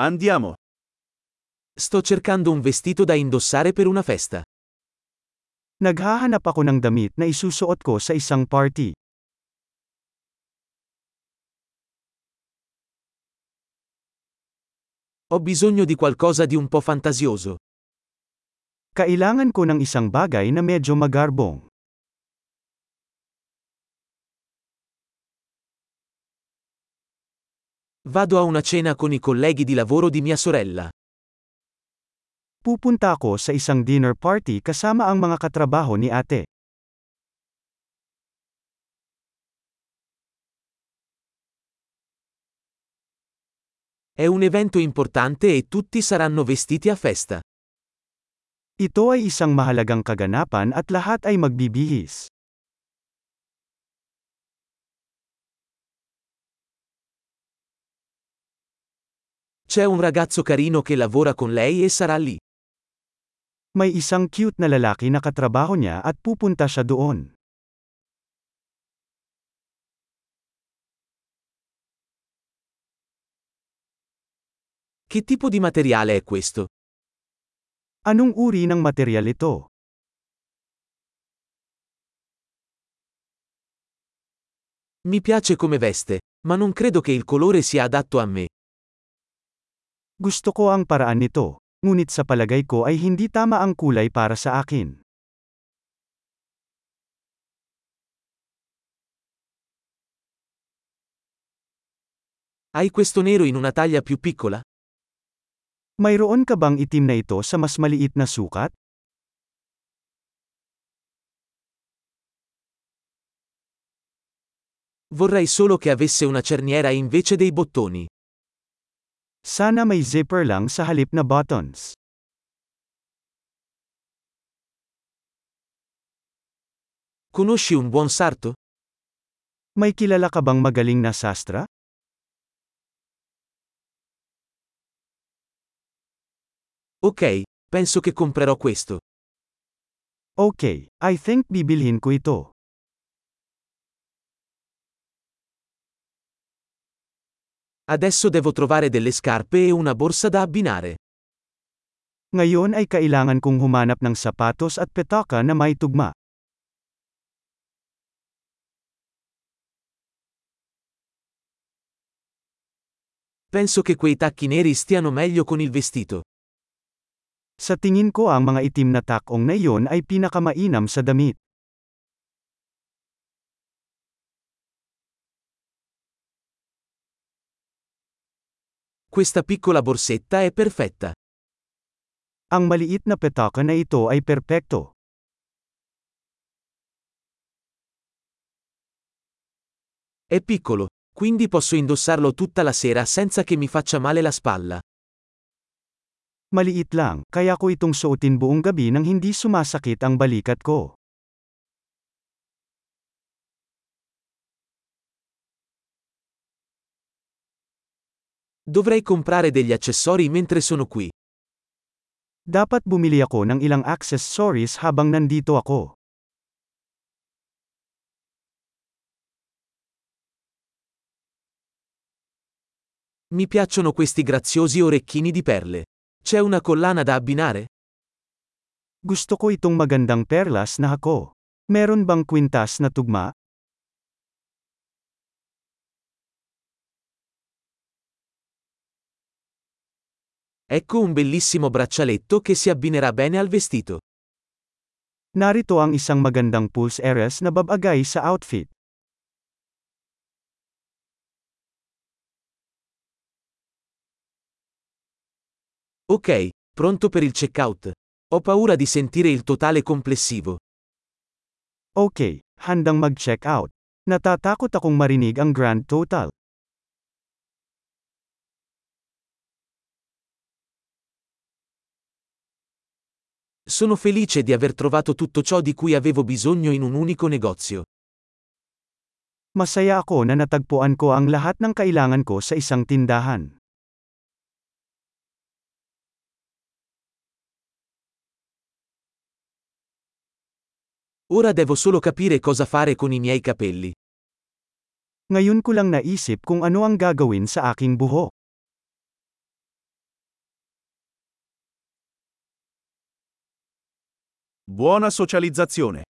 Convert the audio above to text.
Andiamo. Sto cercando un vestito da indossare per una festa. Naghahanap ako ng damit na isusuot ko sa isang party. Ho bisogno di qualcosa di un po' fantasioso. Kailangan ko ng isang bagay na medyo magarbong. Vado a una cena con i colleghi di lavoro di mia sorella. Pupunta ako sa isang dinner party kasama ang mga katrabaho ni ate. È un evento importante e tutti saranno vestiti a festa. Ito ay isang mahalagang kaganapan at lahat ay magbibihis. C'è un ragazzo carino che lavora con lei e sarà lì. May isang cute na lalaki na katrabaho niya at pupunta siya doon. Che tipo di materiale è questo? Anong uri ng material ito? Mi piace come veste, ma non credo che il colore sia adatto a me. Gusto ko ang paraan nito, ngunit sa palagay ko ay hindi tama ang kulay para sa akin. Hai questo nero in una taglia più piccola? Mayroon ka bang itim na ito sa mas maliit na sukat? Vorrei solo che avesse una cerniera invece dei bottoni. Sana may zipper lang sa halip na buttons. Conosci un buon sarto? May kilala ka bang magaling na sastra? Ok, penso che comprerò questo. Okay, I think bibilhin ko ito. Adesso devo trovare delle scarpe e una borsa da abbinare. Ngayon ay kailangan kong humanap ng sapatos at petaka na may tugma. Penso che quei tacchi neri stiano meglio con il vestito. Sa tingin ko ang mga itim na takong na iyon ay pinakamainam sa damit. Questa piccola borsetta è perfetta. Ang maliit na petaka na ito ay perpekto. È piccolo, quindi posso indossarlo tutta la sera senza che mi faccia male la spalla. Maliit lang, kaya ko itong suotin buong gabi nang hindi sumasakit ang balikat ko. Dovrei comprare degli accessori mentre sono qui. Dapat bumili ako ng ilang accessories habang nandito ako. Mi piacciono questi graziosi orecchini di perle. C'è una collana da abbinare? Gusto ko itong magandang perlas na hako. Meron bang kwintas na tugma? Ecco un bellissimo braccialetto che si abbinerà bene al vestito. Narito ang isang magandang pulse eres na babagay sa outfit. Ok, pronto per il checkout. Ho paura di sentire il totale complessivo. Okay, handang mag-check out. Natatakot akong marinig ang grand total. Sono felice di aver trovato tutto ciò di cui avevo bisogno in un unico negozio. Masaya ako na natagpuan ko ang lahat ng kailangan ko sa isang tindahan. Ora devo solo capire cosa fare con i miei capelli. Ngayon ko lang naisip kung ano ang gagawin sa aking buhok. Buona socializzazione.